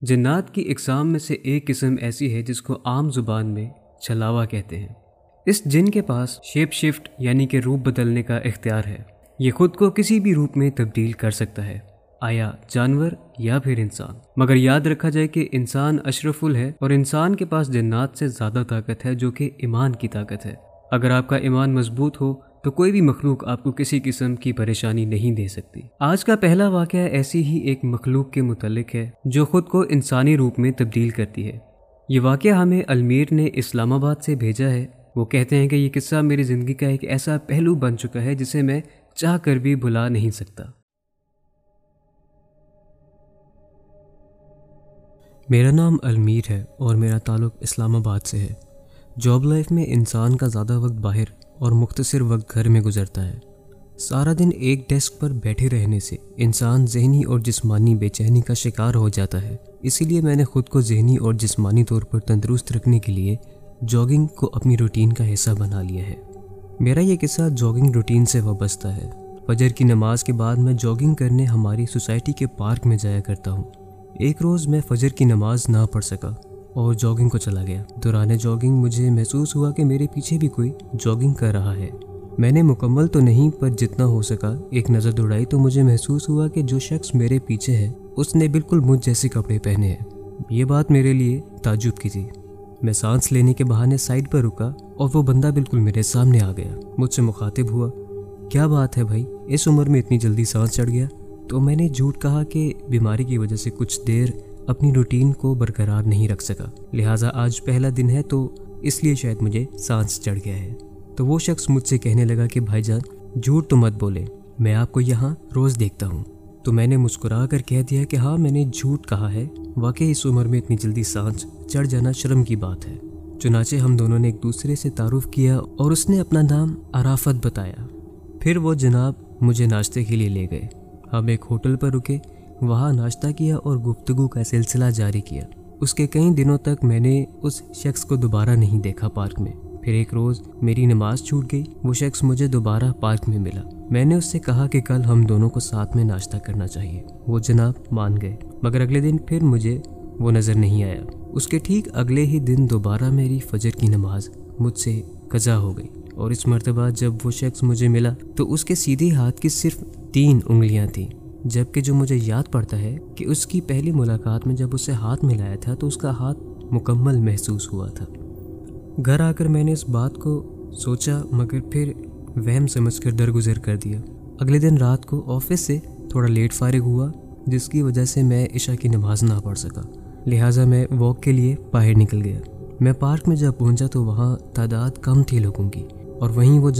جنات کی اقسام میں سے ایک قسم ایسی ہے جس کو عام زبان میں چھلاوا کہتے ہیں۔ اس جن کے پاس شیپ شفٹ یعنی کہ روپ بدلنے کا اختیار ہے۔ یہ خود کو کسی بھی روپ میں تبدیل کر سکتا ہے، آیا جانور یا پھر انسان۔ مگر یاد رکھا جائے کہ انسان اشرف ال ہے اور انسان کے پاس جنات سے زیادہ طاقت ہے جو کہ ایمان کی طاقت ہے۔ اگر آپ کا ایمان مضبوط ہو تو کوئی بھی مخلوق آپ کو کسی قسم کی پریشانی نہیں دے سکتی۔ آج کا پہلا واقعہ ایسی ہی ایک مخلوق کے متعلق ہے جو خود کو انسانی روپ میں تبدیل کرتی ہے۔ یہ واقعہ ہمیں المیر نے اسلام آباد سے بھیجا ہے۔ وہ کہتے ہیں کہ یہ قصہ میری زندگی کا ایک ایسا پہلو بن چکا ہے جسے میں چاہ کر بھی بھلا نہیں سکتا۔ میرا نام المیر ہے اور میرا تعلق اسلام آباد سے ہے۔ جاب لائف میں انسان کا زیادہ وقت باہر اور مختصر وقت گھر میں گزرتا ہے۔ سارا دن ایک ڈیسک پر بیٹھے رہنے سے انسان ذہنی اور جسمانی بے چینی کا شکار ہو جاتا ہے۔ اسی لیے میں نے خود کو ذہنی اور جسمانی طور پر تندرست رکھنے کے لیے جاگنگ کو اپنی روٹین کا حصہ بنا لیا ہے۔ میرا یہ قصہ جاگنگ روٹین سے وابستہ ہے۔ فجر کی نماز کے بعد میں جاگنگ کرنے ہماری سوسائٹی کے پارک میں جایا کرتا ہوں۔ ایک روز میں فجر کی نماز نہ پڑھ سکا۔ اور جاگنگ کو چلا گیا۔ دوران جاگنگ مجھے محسوس ہوا کہ میرے پیچھے بھی کوئی جاگنگ کر رہا ہے۔ میں نے مکمل تو نہیں، پر جتنا ہو سکا ایک نظر دوڑائی تو مجھے محسوس ہوا کہ جو شخص میرے پیچھے ہے، اس نے بالکل مجھ جیسے کپڑے پہنے ہیں۔ یہ بات میرے لیے تعجب کی تھی۔ میں سانس لینے کے بہانے سائڈ پر رکا اور وہ بندہ بالکل میرے سامنے آ گیا۔ مجھ سے مخاطب ہوا، کیا بات ہے بھائی؟ اس عمر میں اتنی جلدی سانس چڑھ گیا؟ تو میں نے جھوٹ کہا کہ بیماری کی وجہ سے کچھ دیر اپنی روٹین کو برقرار نہیں رکھ سکا۔ لہٰذا آج پہلا دن ہے تو اس لیے شاید مجھے سانس چڑھ گیا ہے۔ تو وہ شخص مجھ سے کہنے لگا کہ بھائی جان، جھوٹ تو مت بولے۔ میں آپ کو یہاں روز دیکھتا ہوں۔ تو میں نے مسکرا کر کہہ دیا کہ ہاں میں نے جھوٹ کہا ہے۔ واقعی اس عمر میں اتنی جلدی سانس چڑھ جانا شرم کی بات ہے۔ چنانچہ ہم دونوں نے ایک دوسرے سے تعارف کیا اور اس نے اپنا نام عرافت بتایا۔ پھر وہ جناب مجھے ناشتے کے لیے لے گئے۔ ہم ایک ہوٹل پر رکے۔ وہاں ناشتہ کیا اور گفتگو کا سلسلہ جاری کیا۔ اس کے کئی دنوں تک میں نے اس شخص کو دوبارہ نہیں دیکھا پارک میں۔ پھر ایک روز میری نماز چھوٹ گئی۔ وہ شخص مجھے دوبارہ پارک میں ملا۔ میں نے اس سے کہا کہ کل ہم دونوں کو ساتھ میں ناشتہ کرنا چاہیے۔ وہ جناب مان گئے۔ مگر اگلے دن پھر مجھے وہ نظر نہیں آیا۔ اس کے ٹھیک اگلے ہی دن دوبارہ میری فجر کی نماز مجھ سے قضا ہو گئی۔ اور اس مرتبہ جب وہ شخص مجھے ملا تو اس کے سیدھے ہاتھ کی صرف تین انگلیاں تھیں۔ جبکہ جو مجھے یاد پڑتا ہے کہ اس کی پہلی ملاقات میں جب اسے ہاتھ ملایا تھا تو اس کا ہاتھ مکمل محسوس ہوا تھا۔ گھر آ کر میں نے اس بات کو سوچا، مگر پھر وہم سمجھ کر درگزر کر دیا۔ اگلے دن رات کو آفس سے تھوڑا لیٹ فارغ ہوا، جس کی وجہ سے میں عشاء کی نماز نہ پڑھ سکا۔ لہٰذا میں واک کے لیے باہر نکل گیا۔ میں پارک میں جب پہنچا تو وہاں تعداد کم تھی لوگوں کی، اور وہیں وہ جن